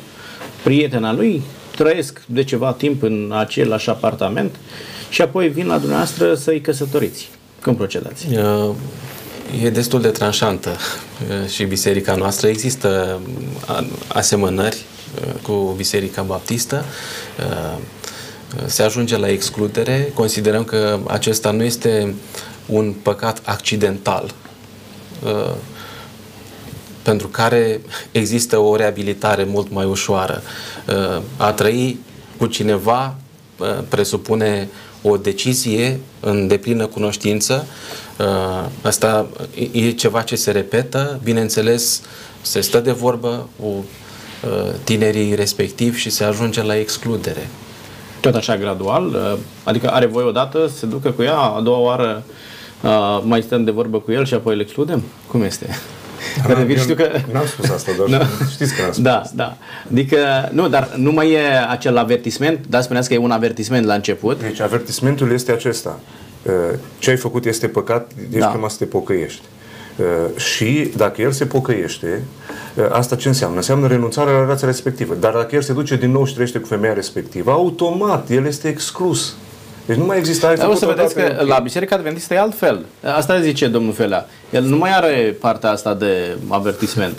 prietena lui, trăiesc de ceva timp în același apartament și apoi vin la dumneavoastră să-i căsătoriți. Cum procedați? E destul de tranșantă și biserica noastră. Există asemănări cu Biserica Baptistă se ajunge la excludere, considerăm că acesta nu este un păcat accidental uh, pentru care există o reabilitare mult mai ușoară. Uh, a trăi cu cineva uh, presupune o decizie în deplină cunoștință. Asta e ceva ce se repetă, bineînțeles, se stă de vorbă cu tinerii respectivi și se ajunge la excludere. Tot așa gradual? Adică are voie odată, se ducă cu ea, a doua oară Uh, mai stăm de vorbă cu el și apoi îl excludem? Cum este? Da, că știu că... N-am spus asta, doar no. știți că n-am spus Da, asta. da. Adică, nu, dar nu mai e acel avertisment, dar spuneați că e un avertisment la început. Deci avertismentul este acesta. Uh, ce ai făcut este păcat, deci da. prima să te pocăiești. Uh, și dacă el se pocăiește, uh, asta ce înseamnă? Înseamnă renunțarea la relația respectivă. Dar dacă el se duce din nou și trăiește cu femeia respectivă, automat el este exclus. Deci nu mai există ai Dar o să vedeți că la Biserica Adventistă e altfel. Asta zice domnul Felea. El nu mai are partea asta de avertisment.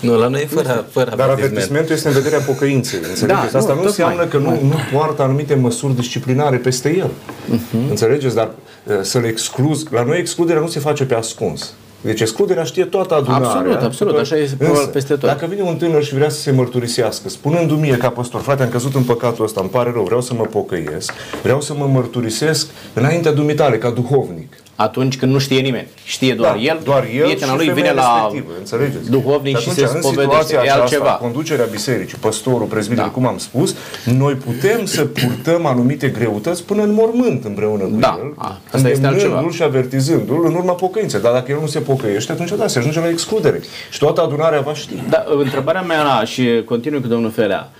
Nu, la noi e fără, fără Dar avertismentul este în vederea pocăinței. Înțelegeți? Da, asta nu, nu înseamnă că nu, nu poartă anumite măsuri disciplinare peste el. Uh-huh. Înțelegeți? Dar uh, să-l excluzi. La noi excluderea nu se face pe ascuns. Deci excluderea știe toată adunarea. Absolut, absolut, așa este probabil peste tot. Dacă vine un tânăr și vrea să se mărturisească, spunându-mi mie ca păstor, frate, am căzut în păcatul ăsta, îmi pare rău, vreau să mă pocăiesc, vreau să mă mărturisesc înaintea dumitale, ca duhovnic. Atunci când nu știe nimeni, știe doar da, el, doar el prietena lui vine la înțelegeți? duhovnic și, și se spovedește, e altceva. conducerea bisericii, păstorul, prezbiterul, da. cum am spus, noi putem să purtăm anumite greutăți până în mormânt împreună cu da. el, A, asta este altceva. și avertizându-l în urma pocăinței. Dar dacă el nu se pocăiește, atunci da, se ajunge la excludere. Și toată adunarea va ști. Da, întrebarea mea, și continui cu domnul Felea,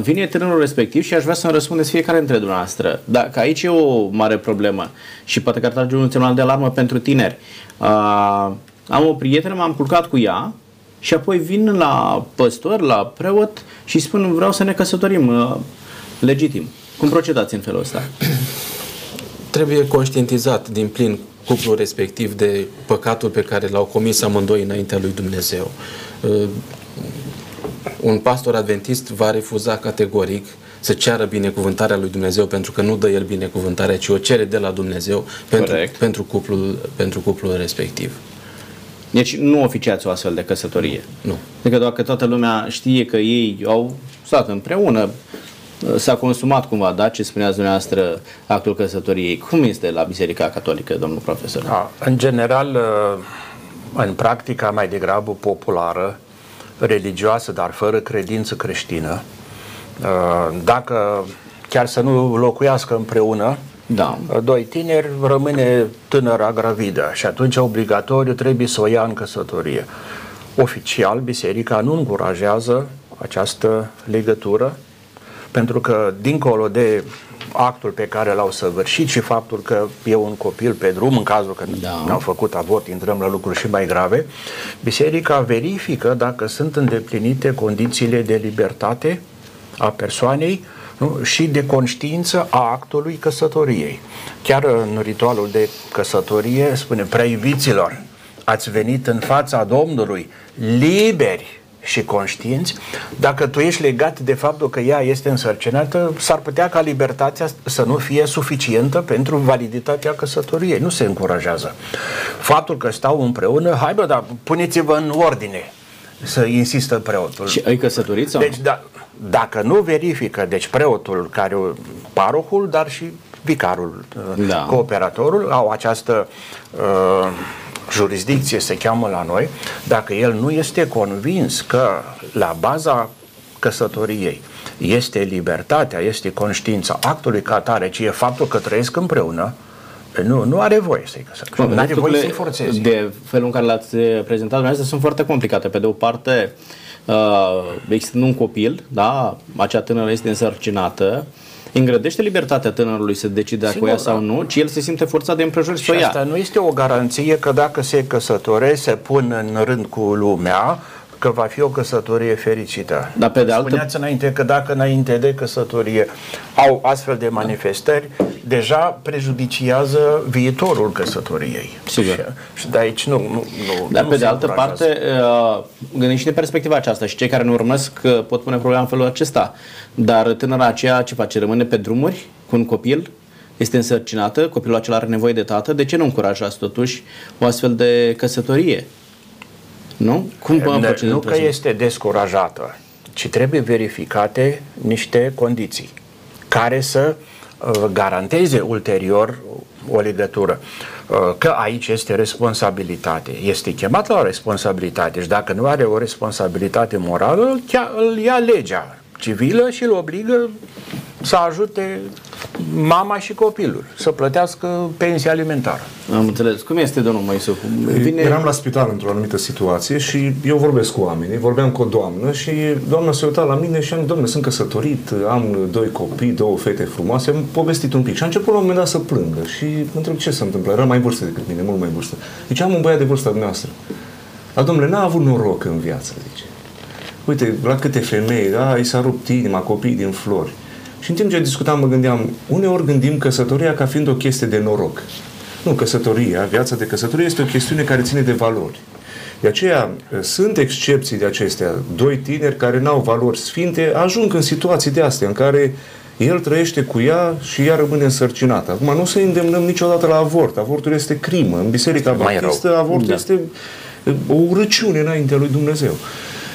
vine tânărul respectiv și aș vrea să-mi răspundeți fiecare dintre dumneavoastră. Dacă aici e o mare problemă și poate că ar trage un semnal de alarmă pentru tineri. am o prietenă, m-am culcat cu ea și apoi vin la păstor, la preot și spun vreau să ne căsătorim legitim. Cum procedați în felul ăsta? Trebuie conștientizat din plin cuplul respectiv de păcatul pe care l-au comis amândoi înaintea lui Dumnezeu un pastor adventist va refuza categoric să ceară binecuvântarea lui Dumnezeu pentru că nu dă el binecuvântarea, ci o cere de la Dumnezeu pentru, pentru, cuplul, pentru cuplul respectiv. Deci nu oficiați o astfel de căsătorie. Nu. Adică doar că toată lumea știe că ei au stat împreună, s-a consumat cumva, da, ce spuneați dumneavoastră, actul căsătoriei. Cum este la Biserica Catolică, domnul profesor? A, în general, uh, în practica mai degrabă populară, religioasă, dar fără credință creștină, uh, dacă chiar să nu locuiască împreună, da. Uh, doi tineri, rămâne tânăra gravidă și atunci obligatoriu trebuie să o ia în căsătorie. Oficial, biserica nu încurajează această legătură, pentru că dincolo de actul pe care l-au săvârșit și faptul că e un copil pe drum, în cazul că da. n-au făcut avort, intrăm la lucruri și mai grave, biserica verifică dacă sunt îndeplinite condițiile de libertate a persoanei nu? și de conștiință a actului căsătoriei. Chiar în ritualul de căsătorie spune, preiviților, ați venit în fața Domnului liberi și conștienți, dacă tu ești legat de faptul că ea este însărcinată, s-ar putea ca libertatea să nu fie suficientă pentru validitatea căsătoriei. Nu se încurajează. Faptul că stau împreună, hai bă, dar puneți-vă în ordine să insistă preotul. Și ai căsătorit sau? Deci, da, dacă nu verifică, deci preotul, care parohul, dar și vicarul, da. cooperatorul, au această uh, jurisdicție, se cheamă la noi, dacă el nu este convins că la baza căsătoriei este libertatea, este conștiința actului ca tare, ci e faptul că trăiesc împreună, nu, nu are voie să-i căsătorească. Nu are voie să-i forțeze. De felul în care l-ați prezentat dumneavoastră sunt foarte complicate. Pe de o parte, uh, există un copil, da, acea tânără este însărcinată, îngrădește libertatea tânărului să decide dacă o ia sau nu, ci el se simte forțat de împrejur să o ia. asta nu este o garanție că dacă se căsătorește, se pun în rând cu lumea, că va fi o căsătorie fericită. Dar pe de altă... Spuneați înainte că dacă înainte de căsătorie au astfel de manifestări, deja prejudiciază viitorul căsătoriei. Sigur. Și, și de aici nu, nu, nu Dar nu pe de altă parte, uh, gândiți și de perspectiva aceasta și cei care ne urmăresc uh, pot pune problema în felul acesta. Dar tânăra aceea ce face? Rămâne pe drumuri cu un copil? Este însărcinată, copilul acela are nevoie de tată, de ce nu încurajați totuși o astfel de căsătorie? Nu? Cum ne, Nu că este descurajată, ci trebuie verificate niște condiții care să uh, garanteze ulterior o legătură. Uh, că aici este responsabilitate. Este chemat la o responsabilitate și dacă nu are o responsabilitate morală, chiar îl ia legea civilă și îl obligă să ajute mama și copilul să plătească pensia alimentară. Am înțeles. Cum este, domnul Moisu? Vine... Eram la spital într-o anumită situație și eu vorbesc cu oamenii, vorbeam cu o doamnă și doamna se uita la mine și am zis, domnule, sunt căsătorit, am doi copii, două fete frumoase, am povestit un pic și a început la un moment dat să plângă și mă întreb ce se întâmplă, era mai vârstă decât mine, mult mai vârstă. Deci am un băiat de vârsta noastră. Dar domnule, n-a avut noroc în viață, zice. Uite, la câte femei, da, i s-a rupt inima, copii din flori. Și în timp ce discutam, mă gândeam, uneori gândim căsătoria ca fiind o chestie de noroc. Nu, căsătoria, viața de căsătorie este o chestiune care ține de valori. De aceea sunt excepții de acestea. Doi tineri care n-au valori sfinte ajung în situații de astea în care el trăiește cu ea și ea rămâne însărcinată. Acum nu să îndemnăm niciodată la avort. Avortul este crimă. În Biserica Baptistă avortul da. este o urăciune înaintea lui Dumnezeu.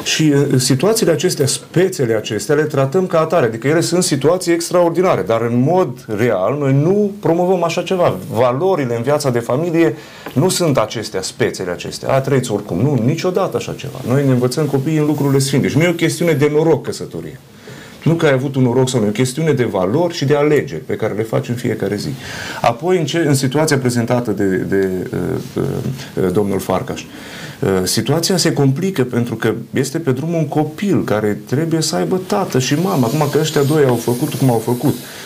Și în situațiile acestea, spețele acestea, le tratăm ca atare. Adică ele sunt situații extraordinare, dar în mod real noi nu promovăm așa ceva. Valorile în viața de familie nu sunt acestea, spețele acestea. A, trăiți oricum. Nu, niciodată așa ceva. Noi ne învățăm copiii în lucrurile sfinte. Și nu e o chestiune de noroc căsătorie. Nu că ai avut un noroc sau nu, e o chestiune de valori și de alegeri pe care le faci în fiecare zi. Apoi, în, ce, în situația prezentată de, de uh, uh, domnul Farcaș, uh, situația se complică pentru că este pe drum un copil care trebuie să aibă tată și mamă. Acum că ăștia doi au făcut cum au făcut, Uh,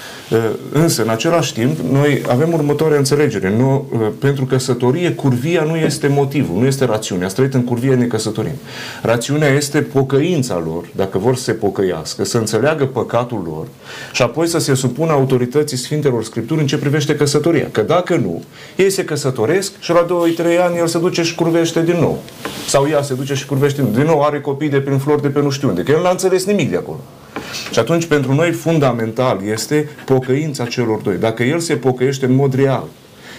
însă, în același timp, noi avem următoarea înțelegere. Nu, uh, pentru căsătorie, curvia nu este motivul, nu este rațiunea. Străit în curvie ne căsătorim. Rațiunea este pocăința lor, dacă vor să se pocăiască, să înțeleagă păcatul lor și apoi să se supună autorității Sfintelor Scripturi în ce privește căsătoria. Că dacă nu, ei se căsătoresc și la 2-3 ani el se duce și curvește din nou. Sau ea se duce și curvește din nou. Din nou are copii de prin flori de pe nu știu unde. Că el n-a înțeles nimic de acolo. Și atunci, pentru noi, fundamental este pocăința celor doi. Dacă el se pocăiește în mod real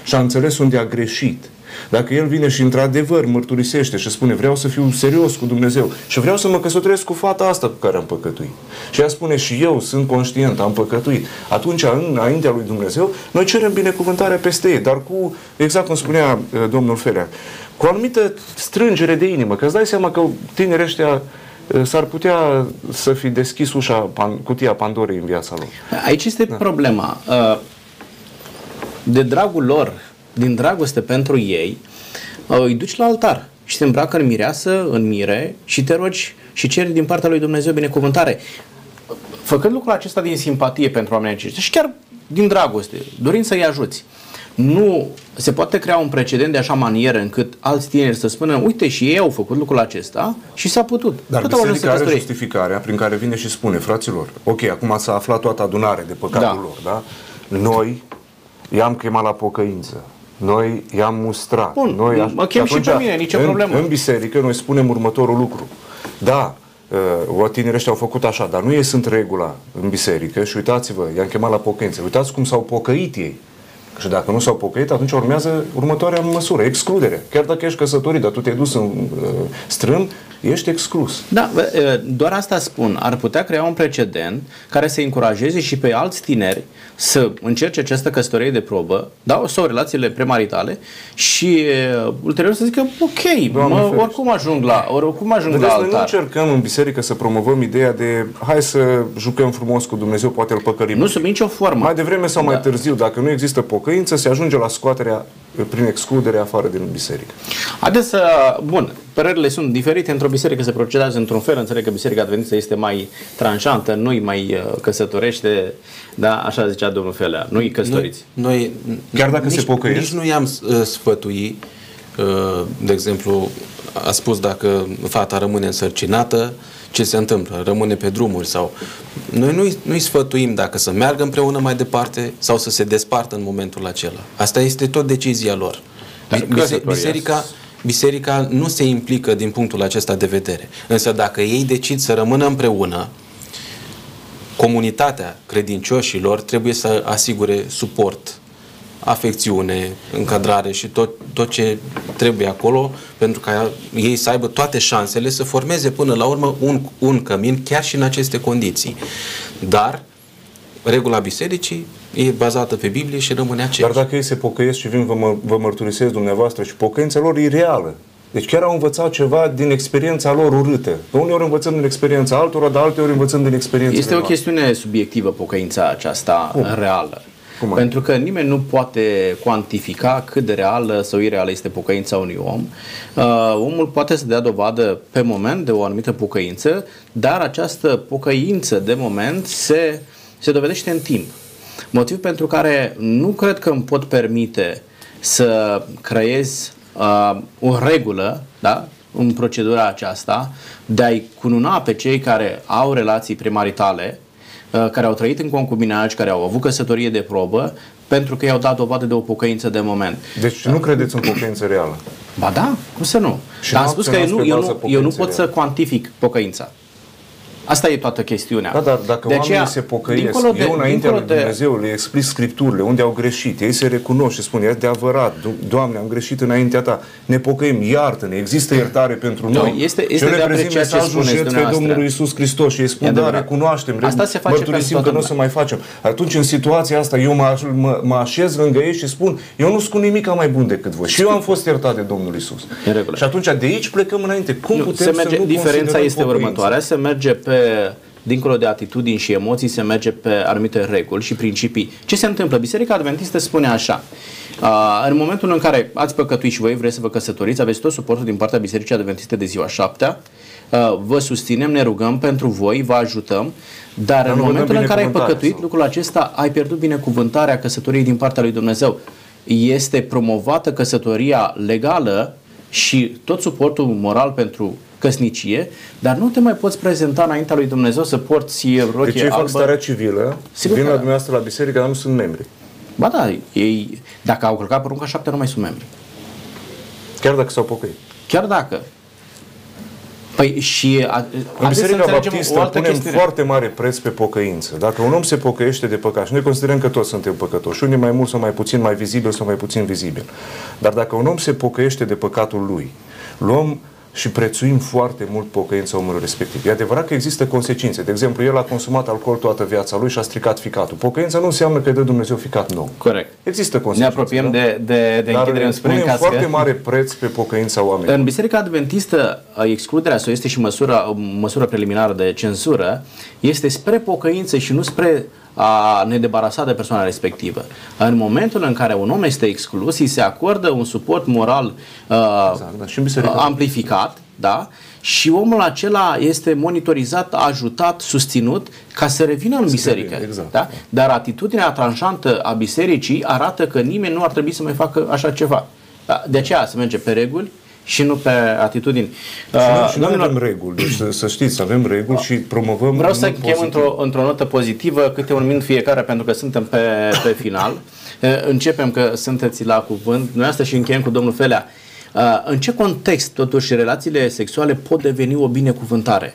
și a înțeles unde a greșit, dacă el vine și într-adevăr mărturisește și spune vreau să fiu serios cu Dumnezeu și vreau să mă căsătoresc cu fata asta cu care am păcătuit. Și ea spune și eu sunt conștient, am păcătuit. Atunci, înaintea lui Dumnezeu, noi cerem binecuvântarea peste ei, dar cu, exact cum spunea uh, domnul Felea, cu o anumită strângere de inimă, că îți dai seama că tinerii ăștia uh, s-ar putea să fi deschis ușa, pan, cutia Pandorei în viața lor. Aici este da. problema. Uh, de dragul lor, din dragoste pentru ei, uh, îi duci la altar și te îmbracă în mireasă, în mire și te rogi și ceri din partea lui Dumnezeu binecuvântare. Făcând lucrul acesta din simpatie pentru oamenii aceștia și chiar din dragoste, dorind să-i ajuți, nu se poate crea un precedent de așa manieră încât alți tineri să spună, uite și ei au făcut lucrul acesta și s-a putut. Dar Cât biserica are justificarea prin care vine și spune, fraților, ok, acum s-a aflat toată adunarea de păcatul da. lor, da? Noi i-am chemat la pocăință. Noi i-am mustrat. Bun, noi mă chem și pe mine, nicio în, problemă. În biserică noi spunem următorul lucru. Da, uh, tinerii ăștia au făcut așa, dar nu ei sunt regula în biserică și uitați-vă, i-am chemat la pocăință. Uitați cum s-au pocăit ei. Și dacă nu s-au pocăit, atunci urmează următoarea măsură, excludere. Chiar dacă ești căsătorit, dar tu te-ai dus în uh, strâm, ești exclus. Da, doar asta spun. Ar putea crea un precedent care să încurajeze și pe alți tineri să încerce această căsătorie de probă, da, sau relațiile premaritale și uh, ulterior să zică, ok, mă, oricum ajung la, oricum ajung Vedeți, la altar. Noi nu încercăm în biserică să promovăm ideea de hai să jucăm frumos cu Dumnezeu, poate îl păcărim. Nu sub nicio formă. Mai devreme sau da. mai târziu, dacă nu există pocăință, se ajunge la scoaterea prin excludere afară din biserică. Haideți să, bun, părerile sunt diferite, într-o biserică se procedează într-un fel, înțeleg că biserica adventistă este mai tranșantă, nu-i mai uh, căsătorește, da, așa zicea domnul Felea, nu-i căsătoriți. Noi, noi Chiar dacă nici, se pocăiesc? Nici nu i-am uh, sfătui, uh, de exemplu, a spus dacă fata rămâne însărcinată, ce se întâmplă, rămâne pe drumuri sau... Noi nu-i, nu-i sfătuim dacă să meargă împreună mai departe sau să se despartă în momentul acela. Asta este tot decizia lor. Bise- biserica, biserica nu se implică din punctul acesta de vedere. Însă dacă ei decid să rămână împreună, comunitatea credincioșilor trebuie să asigure suport afecțiune, încadrare și tot, tot ce trebuie acolo pentru ca ei să aibă toate șansele să formeze până la urmă un, un cămin chiar și în aceste condiții. Dar regula bisericii e bazată pe Biblie și rămâne aceeași. Dar dacă ei se pocăiesc și vin vă, mă, vă mărturisesc dumneavoastră și pocăința lor e reală. Deci chiar au învățat ceva din experiența lor urâtă. Pe uneori învățăm din experiența altora, dar alteori învățăm din experiența Este o chestiune subiectivă pocăința aceasta Cum? reală. Cum Pentru că nimeni nu poate cuantifica cât de reală sau ireală este pocăința unui om. Uh, omul poate să dea dovadă pe moment de o anumită pocăință, dar această pocăință de moment se, se dovedește în timp. Motiv pentru care nu cred că îmi pot permite să creez uh, o regulă, da? în procedura aceasta, de a-i cununa pe cei care au relații premaritale Uh, care au trăit în concubinaj, care au avut căsătorie de probă, pentru că i-au dat dovadă de o pocăință de moment. Deci nu credeți în pocăință reală? Ba da, cum să nu? Și Dar am spus că eu nu, eu, nu, eu nu pot să cuantific pocăința. Asta e toată chestiunea. Da, dar dacă de oamenii aceea, se pocăiesc, de, eu înaintea lui Dumnezeu le explic Scripturile, unde au greșit, ei se recunosc și spun, e adevărat, Doamne, am greșit înaintea Ta, ne pocăim, iartă-ne, există iertare pentru noi. No, este, este de apreciat ce spuneți Domnului Iisus Hristos și ei spun, da, recunoaștem, asta se face mărturisim că nu o să mai facem. Atunci, în situația asta, eu mă, mă, mă așez lângă ei și spun, eu nu spun nimic mai bun decât voi. Și eu am fost iertat de Domnul Iisus. Și atunci, de aici plecăm înainte. Cum nu, putem se merge, să nu Diferența este următoarea, se merge pe dincolo de atitudini și emoții, se merge pe anumite reguli și principii. Ce se întâmplă? Biserica Adventistă spune așa. Uh, în momentul în care ați păcătuit și voi vreți să vă căsătoriți, aveți tot suportul din partea Bisericii Adventiste de ziua șaptea, uh, vă susținem, ne rugăm pentru voi, vă ajutăm, dar, dar în momentul în care ai păcătuit sau? lucrul acesta, ai pierdut binecuvântarea căsătoriei din partea lui Dumnezeu. Este promovată căsătoria legală și tot suportul moral pentru căsnicie, dar nu te mai poți prezenta înaintea lui Dumnezeu să porți rochie Deci ei fac starea civilă, Sigur vin că... la dumneavoastră la biserică, dar nu sunt membri. Ba da, ei, dacă au călcat porunca șapte, nu mai sunt membri. Chiar dacă s-au pocăit. Chiar dacă. Păi și a, În haideți să Biserica înțelegem Baptistă o altă punem chestiune. foarte mare preț pe pocăință. Dacă un om se pocăiește de păcat, și noi considerăm că toți suntem păcătoși, unii mai mult sau mai puțin, mai vizibil sau mai puțin vizibil. Dar dacă un om se pocăiește de păcatul lui, luăm și prețuim foarte mult pocăința omului respectiv. E adevărat că există consecințe. De exemplu, el a consumat alcool toată viața lui și a stricat ficatul. Pocăința nu înseamnă că îi dă Dumnezeu ficat nou. Corect. Există Ne consecințe. apropiem da? de, de, de Dar închidere, îmi spune în punem cască. foarte mare preț pe pocăința oamenilor. În Biserica Adventistă, excluderea sau este și măsura, măsura preliminară de cenzură, este spre pocăință și nu spre a ne debarasa de persoana respectivă. În momentul în care un om este exclus, îi se acordă un suport moral uh, Exact, da, și în biserică. amplificat, da? Și omul acela este monitorizat, ajutat, susținut ca să revină în biserică. revină, exact. Da? Dar atitudinea tranșantă a bisericii arată că nimeni nu ar trebui să mai facă așa ceva. Da? De aceea se merge pe reguli și nu pe atitudini. Și noi, Uh, și noi domnilor, avem reguli, deci să, să știți, avem reguli și promovăm Vreau în să mod încheiem pozitiv. într-o, într-o notă pozitivă, câte un minut fiecare, pentru că suntem pe, pe final. Eh, Începem că sunteți la cuvânt. Noi asta și încheiem cu domnul Felea. Eh, În ce context, totuși, relațiile sexuale pot deveni o binecuvântare?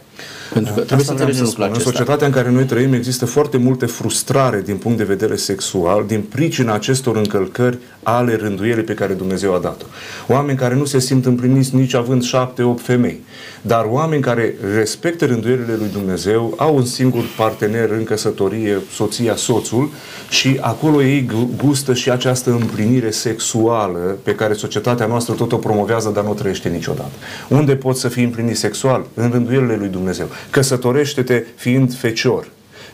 Pentru că trebuie să Asta vreau înțelegem spun. lucrul În acesta. societatea în care noi trăim există foarte multe frustrare din punct de vedere sexual din pricina acestor încălcări ale rânduielii pe care Dumnezeu a dat-o. Oameni care nu se simt împliniți nici având șapte, opt femei, dar oameni care respectă rânduielile lui Dumnezeu, au un singur partener în căsătorie, soția, soțul, și acolo ei gu- gustă și această împlinire sexuală pe care societatea noastră tot o promovează, dar nu o trăiește niciodată. Unde poți să fii împlinit sexual? În rânduielile lui Dumnezeu. Căsătorește-te fiind fecior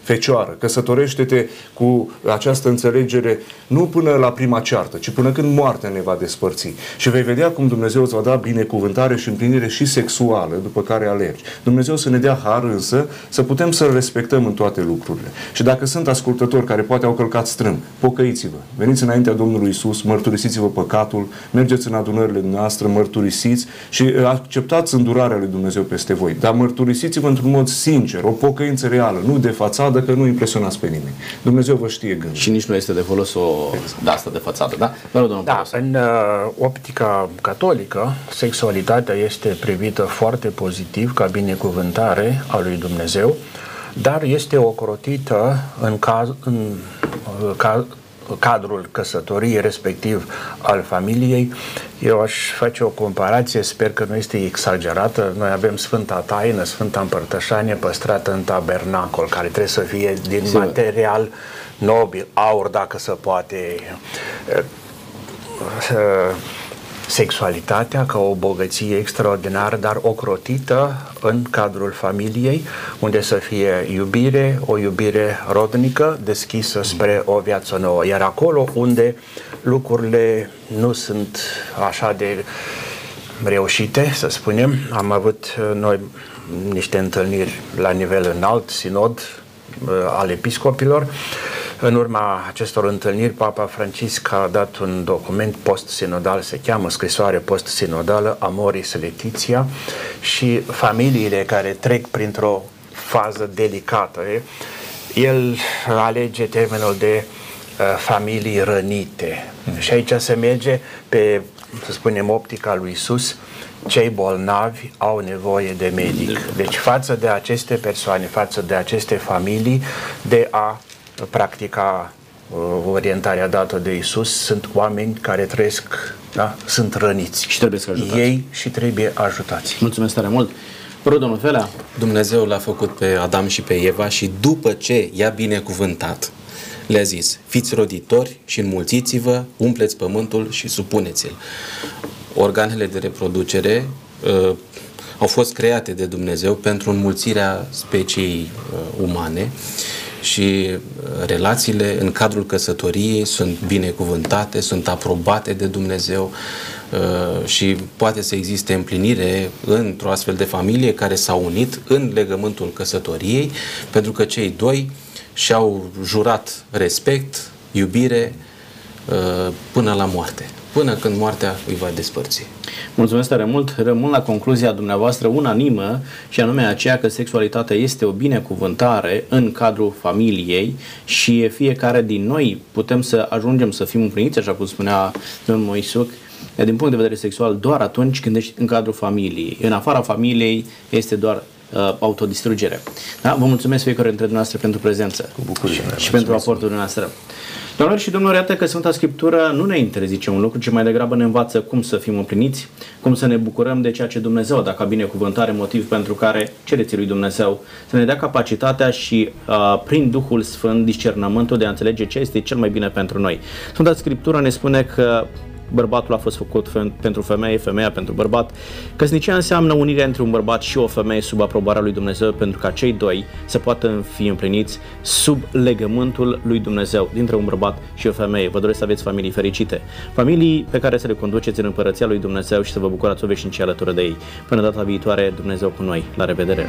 fecioară, căsătorește-te cu această înțelegere nu până la prima ceartă, ci până când moartea ne va despărți. Și vei vedea cum Dumnezeu îți va da binecuvântare și împlinire și sexuală după care alergi. Dumnezeu să ne dea har însă să putem să-L respectăm în toate lucrurile. Și dacă sunt ascultători care poate au călcat strâm, pocăiți-vă, veniți înaintea Domnului Isus, mărturisiți-vă păcatul, mergeți în adunările noastre, mărturisiți și acceptați îndurarea lui Dumnezeu peste voi. Dar mărturisiți-vă într-un mod sincer, o pocăință reală, nu de fațadă, că nu impresionați pe nimeni. Dumnezeu vă știe gândul. Și nici nu este de folos o de asta de fațadă, da? Vă rog, domnul Da, profesor. în uh, optica catolică, sexualitatea este privită foarte pozitiv ca binecuvântare a lui Dumnezeu, dar este ocrotită în, caz, în uh, ca, cadrul căsătoriei, respectiv al familiei. Eu aș face o comparație, sper că nu este exagerată. Noi avem Sfânta Taină, Sfânta Împărtășanie păstrată în tabernacol, care trebuie să fie din Sigur. material nobil, aur dacă se poate, uh, sexualitatea ca o bogăție extraordinară, dar ocrotită în cadrul familiei, unde să fie iubire, o iubire rodnică, deschisă spre o viață nouă. Iar acolo unde lucrurile nu sunt așa de reușite, să spunem, am avut uh, noi niște întâlniri la nivel înalt, sinod, uh, al episcopilor. În urma acestor întâlniri, Papa Francisc a dat un document post-sinodal, se cheamă scrisoare post-sinodală Amoris Letitia și familiile care trec printr-o fază delicată. e, El alege termenul de uh, familii rănite. Și aici se merge pe, să spunem, optica lui Isus, cei bolnavi au nevoie de medic. Deci față de aceste persoane, față de aceste familii, de a practica uh, orientarea dată de Isus, sunt oameni care trăiesc, da? sunt răniți. Și trebuie să ajutați. Ei și trebuie ajutați. Mulțumesc tare mult. Vă rog, domnul Felea. Dumnezeu l-a făcut pe Adam și pe Eva și după ce i-a binecuvântat, le-a zis, fiți roditori și înmulțiți-vă, umpleți pământul și supuneți-l. Organele de reproducere uh, au fost create de Dumnezeu pentru înmulțirea speciei uh, umane și uh, relațiile în cadrul căsătoriei sunt binecuvântate, sunt aprobate de Dumnezeu uh, și poate să existe împlinire într-o astfel de familie care s-a unit în legământul căsătoriei, pentru că cei doi și-au jurat respect, iubire uh, până la moarte, până când moartea îi va despărți. Mulțumesc tare mult. Rămân la concluzia dumneavoastră unanimă și anume aceea că sexualitatea este o binecuvântare în cadrul familiei și fiecare din noi putem să ajungem să fim împliniți, așa cum spunea domnul Moisuc, Iar din punct de vedere sexual, doar atunci când ești în cadrul familiei. În afara familiei este doar uh, autodistrugere. Da? Vă mulțumesc fiecare dintre dumneavoastră pentru prezență Cu bucurie. și, și pentru aportul dumneavoastră. Doamnelor și domnilor, iată că Sfânta Scriptură nu ne interzice un lucru, ci mai degrabă ne învață cum să fim împliniți, cum să ne bucurăm de ceea ce Dumnezeu, dacă binecuvântare, motiv pentru care cereți lui Dumnezeu să ne dea capacitatea și uh, prin Duhul Sfânt discernământul de a înțelege ce este cel mai bine pentru noi. Sfânta Scriptură ne spune că bărbatul a fost făcut fe- pentru femeie, femeia pentru bărbat. Căsnicia înseamnă unirea între un bărbat și o femeie sub aprobarea lui Dumnezeu pentru ca cei doi să poată fi împliniți sub legământul lui Dumnezeu dintre un bărbat și o femeie. Vă doresc să aveți familii fericite, familii pe care să le conduceți în împărăția lui Dumnezeu și să vă bucurați o veșnicie alături de ei. Până data viitoare, Dumnezeu cu noi. La revedere!